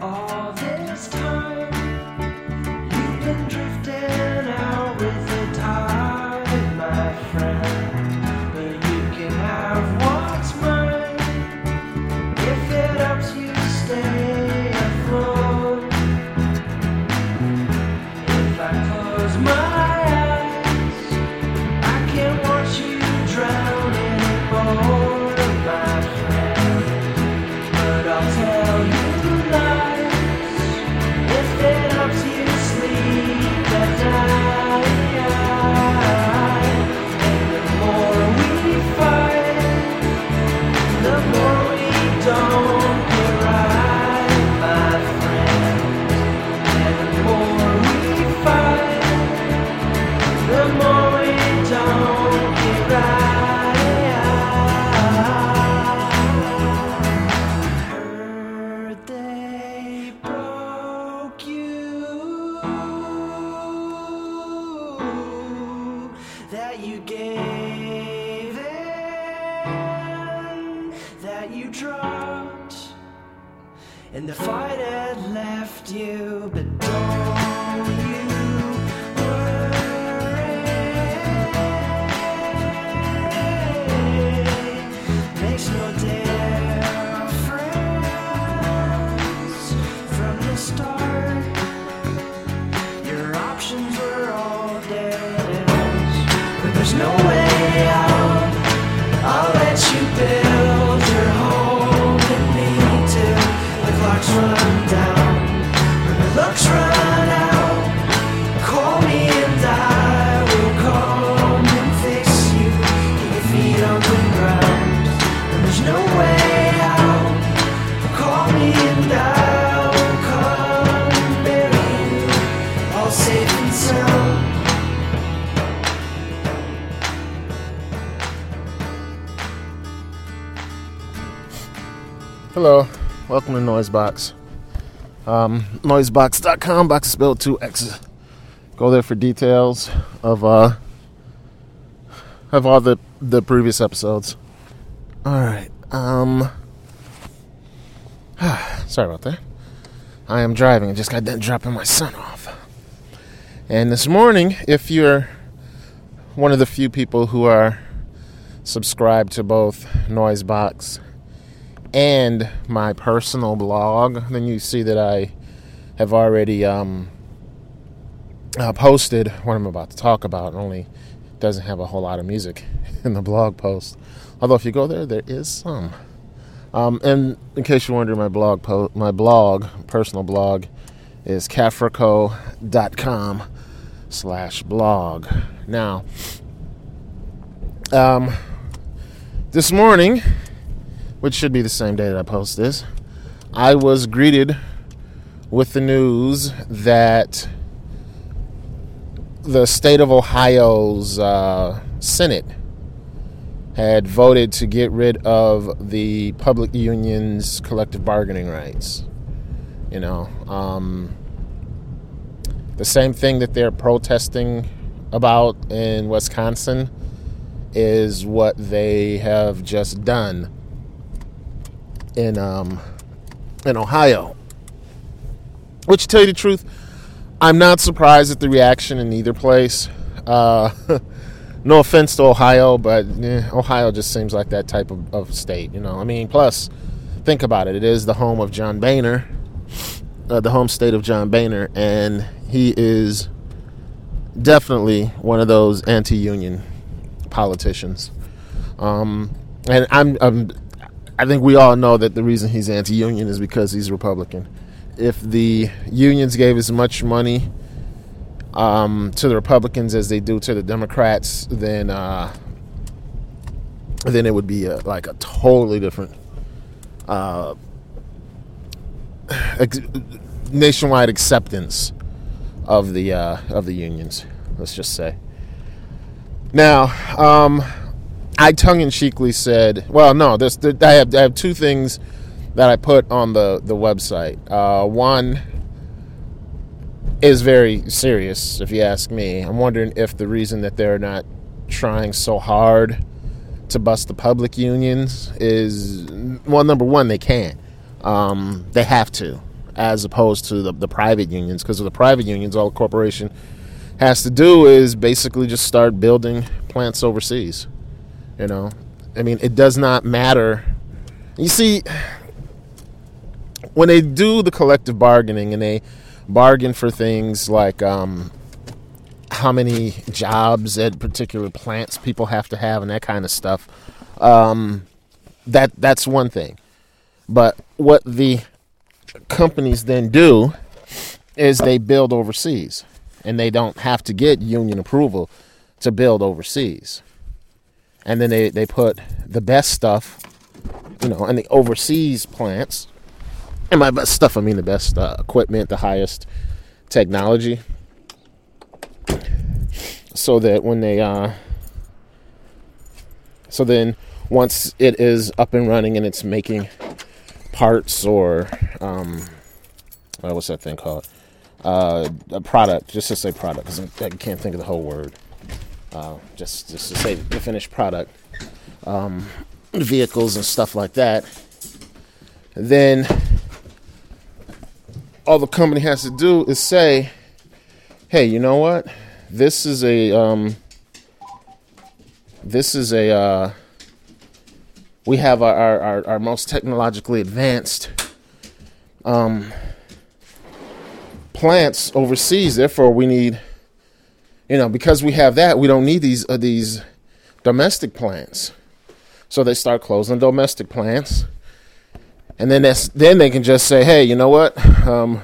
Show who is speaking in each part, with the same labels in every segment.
Speaker 1: all this. you gave in, that you dropped, and the fight had left you, but don't.
Speaker 2: Hello, welcome to Noisebox. Um, noisebox.com, box is spelled 2x. Go there for details of uh, of all the, the previous episodes. Alright, um, sorry about that. I am driving, I just got done dropping my son off. And this morning, if you're one of the few people who are subscribed to both Noisebox and my personal blog. Then you see that I have already um, uh, posted what I'm about to talk about. It only doesn't have a whole lot of music in the blog post. Although if you go there, there is some. Um, and in case you're wondering, my blog, post, my blog, personal blog, is cafrico.com slash blog. Now, um, this morning, which should be the same day that I post this, I was greeted with the news that the state of Ohio's uh, Senate had voted to get rid of the public unions' collective bargaining rights. You know, um, the same thing that they're protesting about in Wisconsin is what they have just done in um, in Ohio. Which, to tell you the truth, I'm not surprised at the reaction in either place. Uh, no offense to Ohio, but eh, Ohio just seems like that type of, of, state. You know, I mean, plus, think about it. It is the home of John Boehner, uh, the home state of John Boehner, and he is definitely one of those anti-union politicians. Um, and I'm, I'm, I think we all know that the reason he's anti-union is because he's Republican if the unions gave as much money um, to the Republicans as they do to the Democrats, then uh, then it would be a, like a totally different uh, ex- nationwide acceptance of the uh, of the unions. Let's just say. Now, um, I tongue-in-cheekly said, "Well, no, this I have I have two things." that I put on the the website. Uh, one is very serious, if you ask me. I'm wondering if the reason that they're not trying so hard to bust the public unions is well, number one, they can't. Um, they have to, as opposed to the, the private unions, because of the private unions, all the corporation has to do is basically just start building plants overseas. You know, I mean, it does not matter. You see, when they do the collective bargaining and they bargain for things like um, how many jobs at particular plants people have to have and that kind of stuff, um, that that's one thing. But what the companies then do is they build overseas, and they don't have to get union approval to build overseas. And then they, they put the best stuff, you know, and the overseas plants and my best stuff, I mean the best uh, equipment, the highest technology, so that when they, uh, so then once it is up and running and it's making parts or, um, what's that thing called? Uh, a product, just to say product, because I can't think of the whole word. Uh, just just to say the finished product, um, vehicles and stuff like that. Then all the company has to do is say, "Hey, you know what? This is a um, this is a uh, we have our, our, our most technologically advanced um, plants overseas. Therefore, we need, you know, because we have that, we don't need these uh, these domestic plants. So they start closing domestic plants and then that's then they can just say, hey, you know what? Um,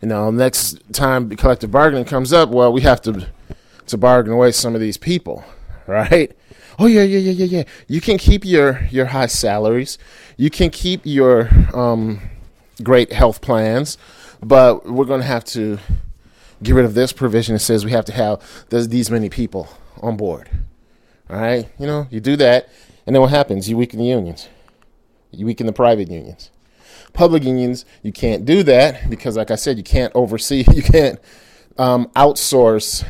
Speaker 2: you know, next time collective bargaining comes up, well, we have to to bargain away some of these people, right? Oh yeah, yeah, yeah, yeah, yeah. You can keep your your high salaries, you can keep your um, great health plans, but we're going to have to get rid of this provision that says we have to have these many people on board. All right, you know, you do that, and then what happens? You weaken the unions. You weaken the private unions. Public unions, you can't do that because, like I said, you can't oversee, you can't um, outsource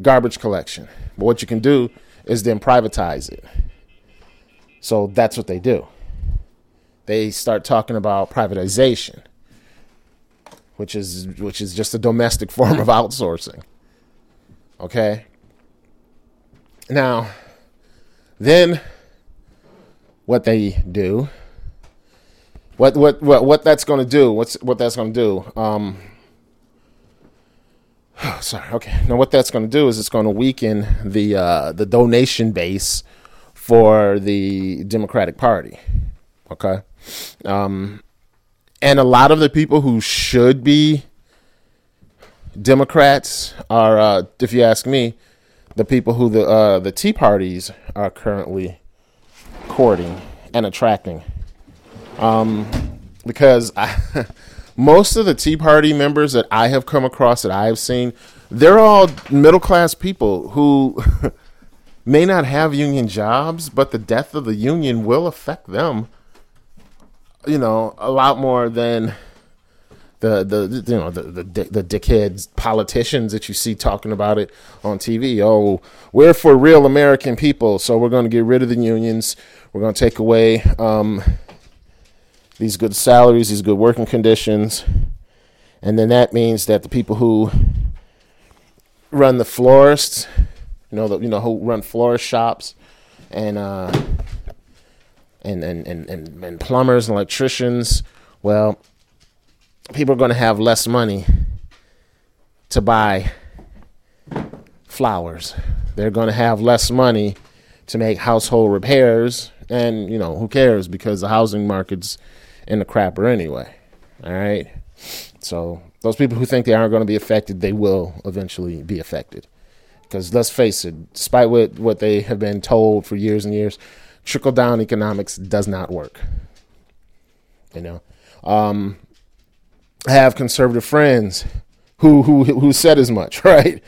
Speaker 2: garbage collection. But what you can do is then privatize it. So that's what they do. They start talking about privatization, which is which is just a domestic form of outsourcing. Okay? Now, then what they do. What what what what that's going to do? What's what that's going to do? Um, sorry. Okay. Now, what that's going to do is it's going to weaken the uh, the donation base for the Democratic Party. Okay, um, and a lot of the people who should be Democrats are, uh, if you ask me, the people who the uh, the Tea parties are currently courting and attracting. Um, because I, most of the Tea Party members that I have come across that I have seen, they're all middle class people who may not have union jobs, but the death of the union will affect them. You know, a lot more than the the you know the the, the dickheads politicians that you see talking about it on TV. Oh, we're for real American people, so we're going to get rid of the unions. We're going to take away um, these good salaries, these good working conditions, and then that means that the people who run the florists, you know, the, you know who run florist shops, and uh, and, and and and and plumbers and electricians, well people are going to have less money to buy flowers. They're going to have less money to make household repairs. And, you know, who cares because the housing market's in the crapper anyway. All right. So those people who think they aren't going to be affected, they will eventually be affected. Because let's face it, despite what, what they have been told for years and years, trickle down economics does not work. You know, um, have conservative friends who who who said as much, right?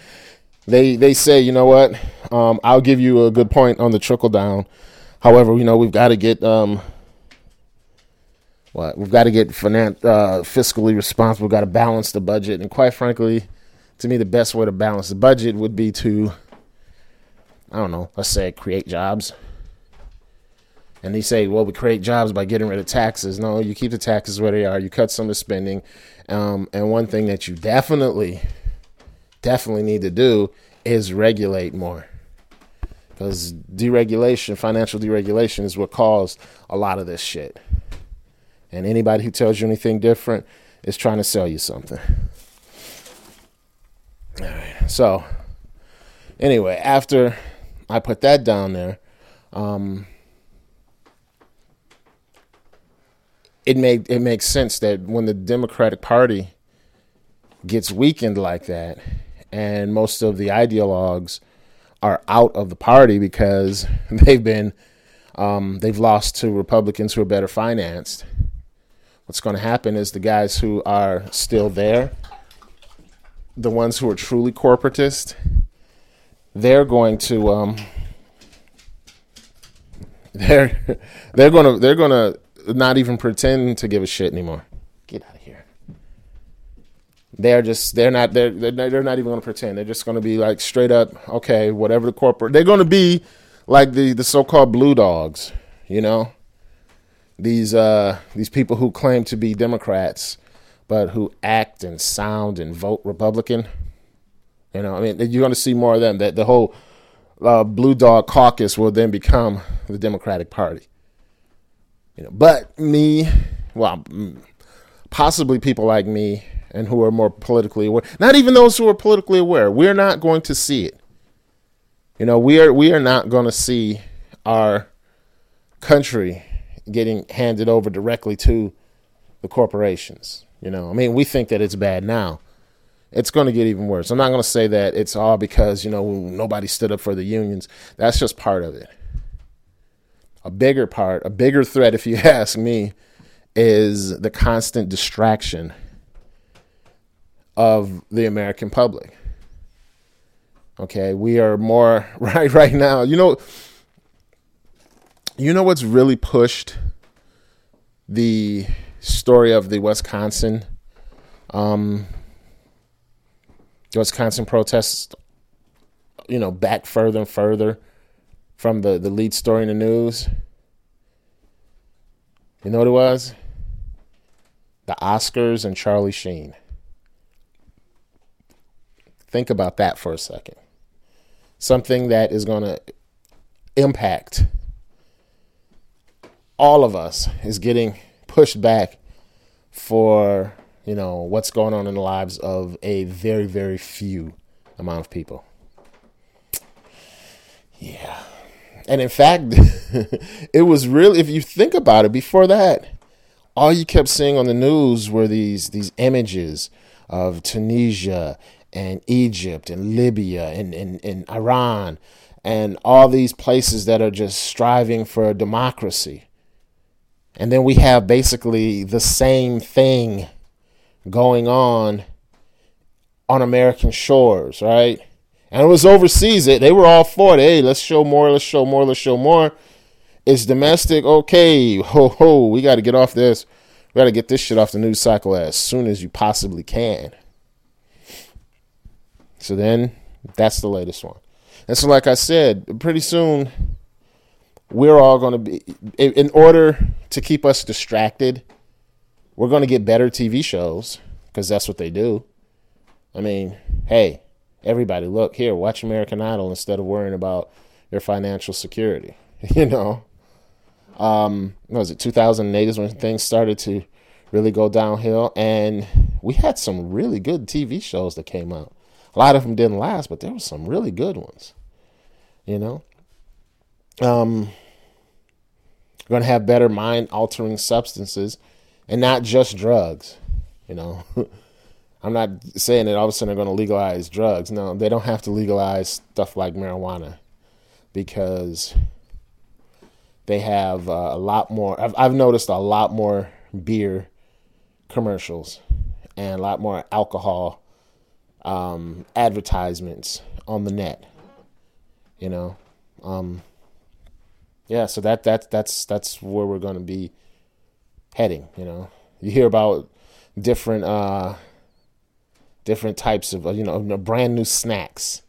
Speaker 2: They they say, you know what? Um, I'll give you a good point on the trickle down. However, you know we've got to get um, what we've got to get finan- uh, fiscally responsible. We've got to balance the budget, and quite frankly, to me, the best way to balance the budget would be to, I don't know, let's say create jobs. And they say, well, we create jobs by getting rid of taxes. No, you keep the taxes where they are. You cut some of the spending. Um, and one thing that you definitely, definitely need to do is regulate more. Because deregulation, financial deregulation, is what caused a lot of this shit. And anybody who tells you anything different is trying to sell you something. All right. So, anyway, after I put that down there, um, it made it makes sense that when the Democratic Party gets weakened like that, and most of the ideologues are out of the party because they've been um, they've lost to Republicans who are better financed. What's going to happen is the guys who are still there, the ones who are truly corporatist, they're going to um, they're they're going to they're going to not even pretend to give a shit anymore. Get out of here. They're just they're not they're they're not even going to pretend. They're just going to be like straight up okay, whatever the corporate. They're going to be like the the so-called blue dogs, you know? These uh these people who claim to be Democrats but who act and sound and vote Republican. You know, I mean, you're going to see more of them. That the whole uh, blue dog caucus will then become the Democratic Party. You know, but me, well, possibly people like me and who are more politically aware. Not even those who are politically aware. We're not going to see it. You know, we are we are not going to see our country getting handed over directly to the corporations. You know, I mean, we think that it's bad now. It's going to get even worse. I'm not going to say that it's all because, you know, nobody stood up for the unions. That's just part of it a bigger part, a bigger threat, if you ask me, is the constant distraction of the American public. Okay, we are more right right now. You know, you know what's really pushed the story of the Wisconsin, um, Wisconsin protests, you know, back further and further from the, the lead story in the news. You know what it was? The Oscars and Charlie Sheen. Think about that for a second. Something that is going to impact all of us is getting pushed back for, you know, what's going on in the lives of a very, very few amount of people. Yeah. And in fact, it was really, if you think about it, before that, all you kept seeing on the news were these these images of Tunisia and Egypt and Libya and, and, and Iran and all these places that are just striving for democracy. And then we have basically the same thing going on on American shores, right? And it was overseas. They were all for it. Hey, let's show more, let's show more, let's show more. It's domestic. Okay, ho ho, we got to get off this. We got to get this shit off the news cycle as soon as you possibly can. So then, that's the latest one. And so, like I said, pretty soon we're all going to be, in order to keep us distracted, we're going to get better TV shows because that's what they do. I mean, hey, everybody, look here, watch American Idol instead of worrying about your financial security. You know, um, what was it 2008 is when things started to really go downhill, and we had some really good TV shows that came out. A lot of them didn't last, but there were some really good ones. You know, um, we're gonna have better mind altering substances, and not just drugs. You know. I'm not saying that all of a sudden they're going to legalize drugs. No, they don't have to legalize stuff like marijuana because they have uh, a lot more. I've, I've noticed a lot more beer commercials and a lot more alcohol um, advertisements on the net. You know, um, yeah. So that that that's that's where we're going to be heading. You know, you hear about different. Uh, different types of you know brand new snacks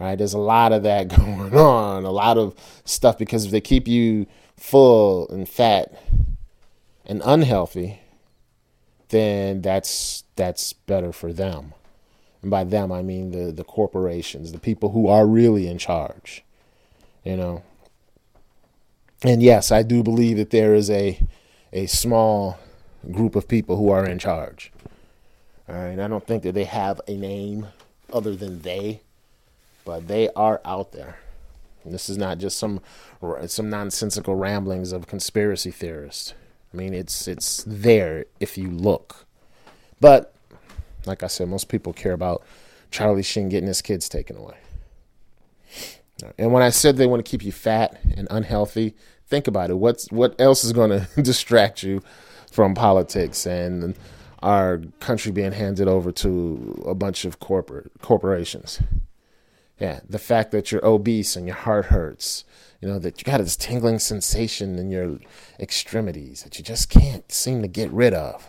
Speaker 2: right? There's a lot of that going on a lot of stuff because if they keep you full and fat and unhealthy then that's that's better for them. And by them i mean the the corporations the people who are really in charge you know? And yes i do believe that there is a a small group of people who are in charge all right, I don't think that they have a name other than they, but they are out there. And this is not just some some nonsensical ramblings of conspiracy theorists. I mean, it's it's there if you look. But like I said, most people care about Charlie Sheen getting his kids taken away. And when I said they want to keep you fat and unhealthy, think about it. What's what else is going to distract you from politics and our country being handed over to a bunch of corporate corporations. Yeah, the fact that you're obese and your heart hurts, you know, that you got this tingling sensation in your extremities that you just can't seem to get rid of.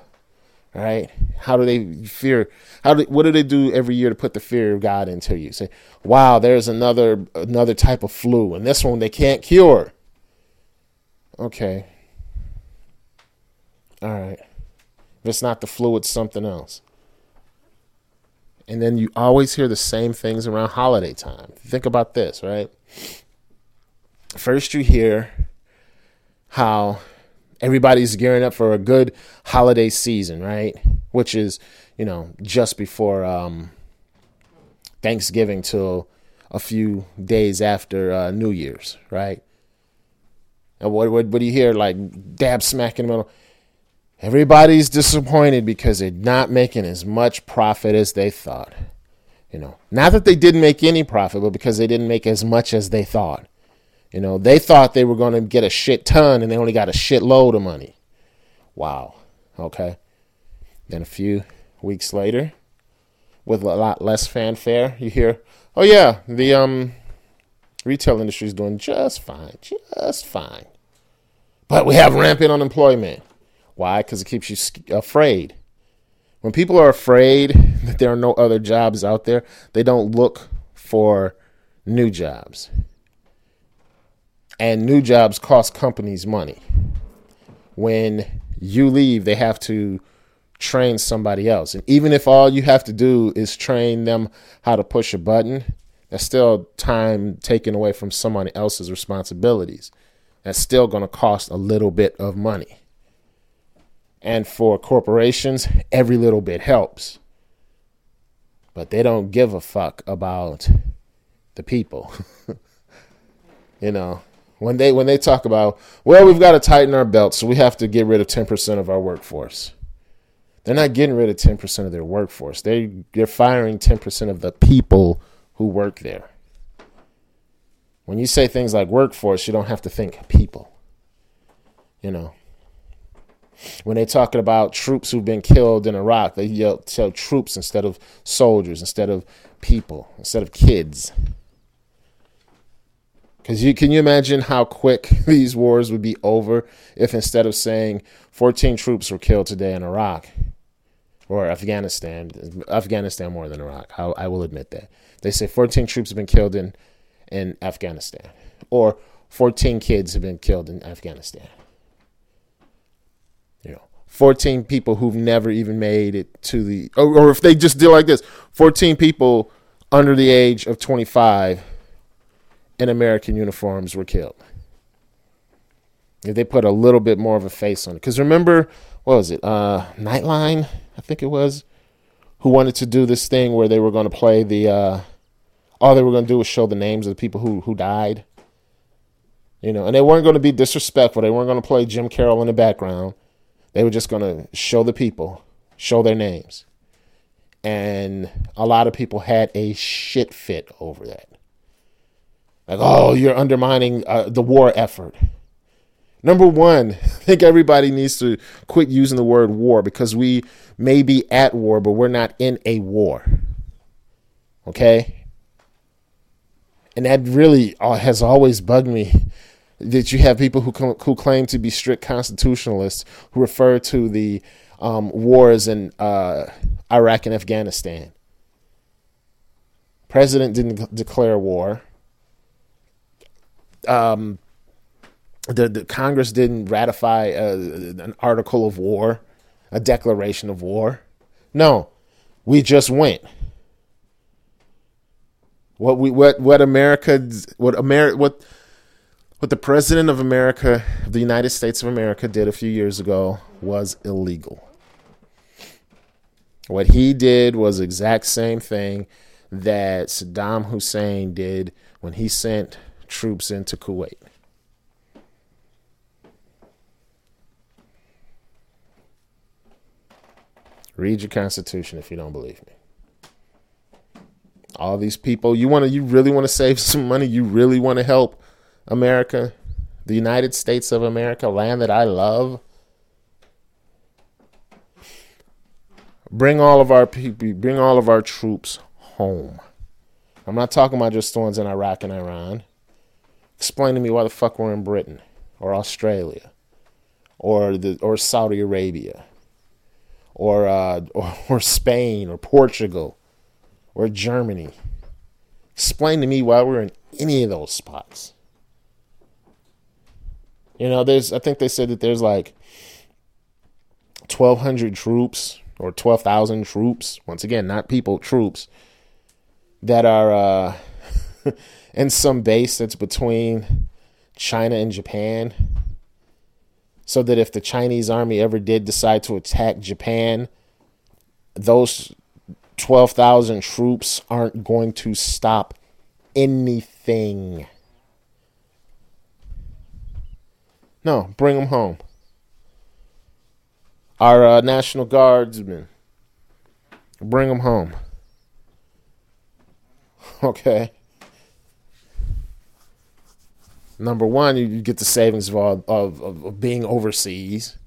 Speaker 2: Right? How do they fear? How do what do they do every year to put the fear of God into you? Say, "Wow, there's another another type of flu, and this one they can't cure." Okay. All right. If it's not the flu, it's something else. And then you always hear the same things around holiday time. Think about this, right? First, you hear how everybody's gearing up for a good holiday season, right? Which is, you know, just before um, Thanksgiving till a few days after uh, New Year's, right? And what, what, what do you hear? Like dab smack in the middle. Everybody's disappointed because they're not making as much profit as they thought. You know, not that they didn't make any profit, but because they didn't make as much as they thought. You know, they thought they were going to get a shit ton and they only got a shit load of money. Wow. Okay. Then a few weeks later, with a lot less fanfare, you hear, "Oh yeah, the um retail industry is doing just fine, just fine." But we have rampant unemployment. Why? Because it keeps you afraid. When people are afraid that there are no other jobs out there, they don't look for new jobs. And new jobs cost companies money. When you leave, they have to train somebody else. And even if all you have to do is train them how to push a button, that's still time taken away from someone else's responsibilities. That's still going to cost a little bit of money. And for corporations, every little bit helps. but they don't give a fuck about the people. you know, when they when they talk about, well, we've got to tighten our belts, so we have to get rid of 10% of our workforce. They're not getting rid of 10% of their workforce. They they're firing 10% of the people who work there. When you say things like workforce, you don't have to think people. You know, when they're talking about troops who've been killed in Iraq, they yell, tell troops instead of soldiers, instead of people, instead of kids. Because you can you imagine how quick these wars would be over if instead of saying 14 troops were killed today in Iraq or Afghanistan, Afghanistan more than Iraq, I, I will admit that. They say 14 troops have been killed in, in Afghanistan or 14 kids have been killed in Afghanistan. You know, 14 people who've never even made it to the, or, or if they just deal like this 14 people under the age of 25 in American uniforms were killed. If they put a little bit more of a face on it. Because remember, what was it? Uh, Nightline, I think it was, who wanted to do this thing where they were going to play the, uh, all they were going to do was show the names of the people who, who died. You know, and they weren't going to be disrespectful. They weren't going to play Jim Carroll in the background. They were just going to show the people, show their names. And a lot of people had a shit fit over that. Like, oh, you're undermining uh, the war effort. Number one, I think everybody needs to quit using the word war because we may be at war, but we're not in a war. Okay? And that really uh, has always bugged me that you have people who who claim to be strict constitutionalists who refer to the um, wars in uh, Iraq and Afghanistan. President didn't declare war um, the, the Congress didn't ratify a, an article of war, a declaration of war. No, we just went. What we what what America what America what what the president of America, the United States of America, did a few years ago was illegal. What he did was exact same thing that Saddam Hussein did when he sent troops into Kuwait. Read your constitution if you don't believe me. All these people, you want to you really want to save some money, you really want to help America, the United States of America, land that I love. Bring all of our people, bring all of our troops home. I'm not talking about just the ones in Iraq and Iran. Explain to me why the fuck we're in Britain or Australia or the or Saudi Arabia or uh, or, or Spain or Portugal or Germany. Explain to me why we're in any of those spots. You know, there's I think they said that there's like 1200 troops or 12,000 troops, once again, not people, troops that are uh in some base that's between China and Japan. So that if the Chinese army ever did decide to attack Japan, those 12,000 troops aren't going to stop anything. No, bring them home. Our uh, National Guardsmen, bring them home. Okay number one, you, get the savings of, all, of, of, of being overseas.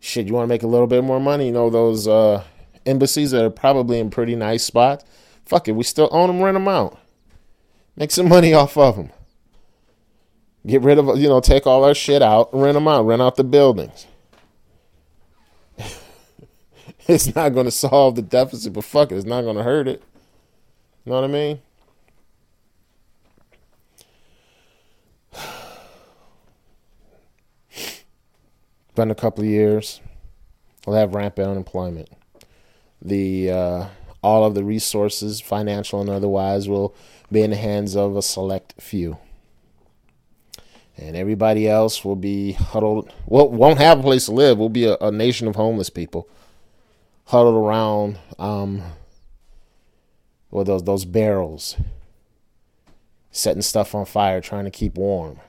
Speaker 2: Shit, you want to make a little bit more money? You know those uh, embassies that are probably in pretty nice spots. Fuck it, we still own them, rent them out, make some money off of them. Get rid of you know, take all our shit out, rent them out, rent out the buildings. it's not going to solve the deficit, but fuck it, it's not going to hurt it. You know what I mean? been a couple of years. We'll have rampant unemployment. The uh, all of the resources, financial and otherwise, will be in the hands of a select few, and everybody else will be huddled. Well, won't have a place to live. We'll be a, a nation of homeless people, huddled around um, or those those barrels, setting stuff on fire, trying to keep warm.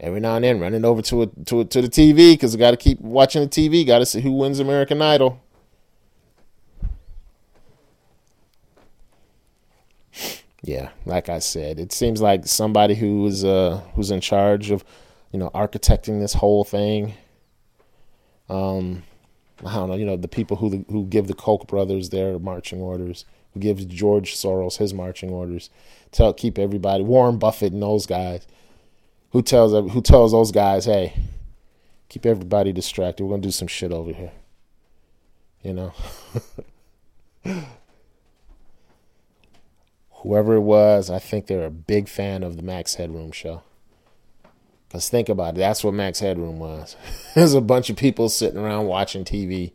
Speaker 2: Every now and then, running over to it to it to the TV because I got to keep watching the TV. Got to see who wins American Idol. Yeah, like I said, it seems like somebody who is uh who's in charge of, you know, architecting this whole thing. Um, I don't know, you know, the people who who give the Koch brothers their marching orders, who gives George Soros his marching orders, tell keep everybody Warren Buffett and those guys, who tells who tells those guys, hey, keep everybody distracted. We're gonna do some shit over here. You know. Whoever it was, I think they're a big fan of the Max Headroom show. Because think about it, that's what Max Headroom was. There's a bunch of people sitting around watching TV.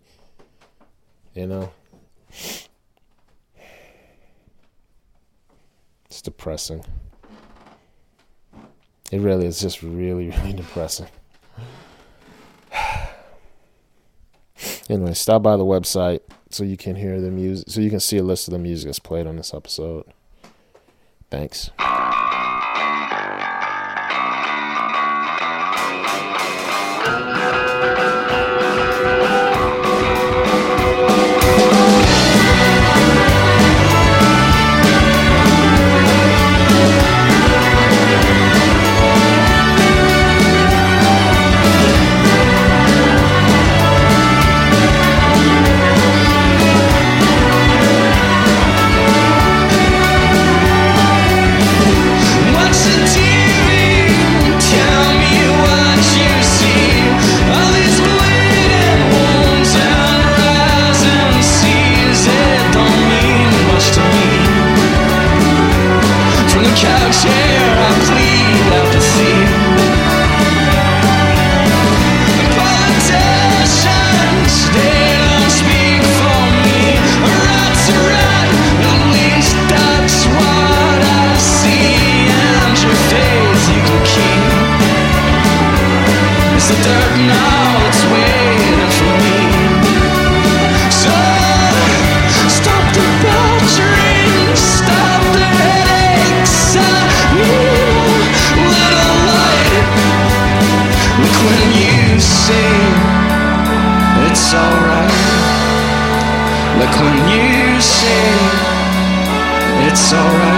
Speaker 2: You know? It's depressing. It really is just really, really depressing. anyway, stop by the website so you can hear the music, so you can see a list of the music that's played on this episode. Thanks.
Speaker 1: It's way as for me So stop the doubt, stop the sadness here where the light can you say it's alright.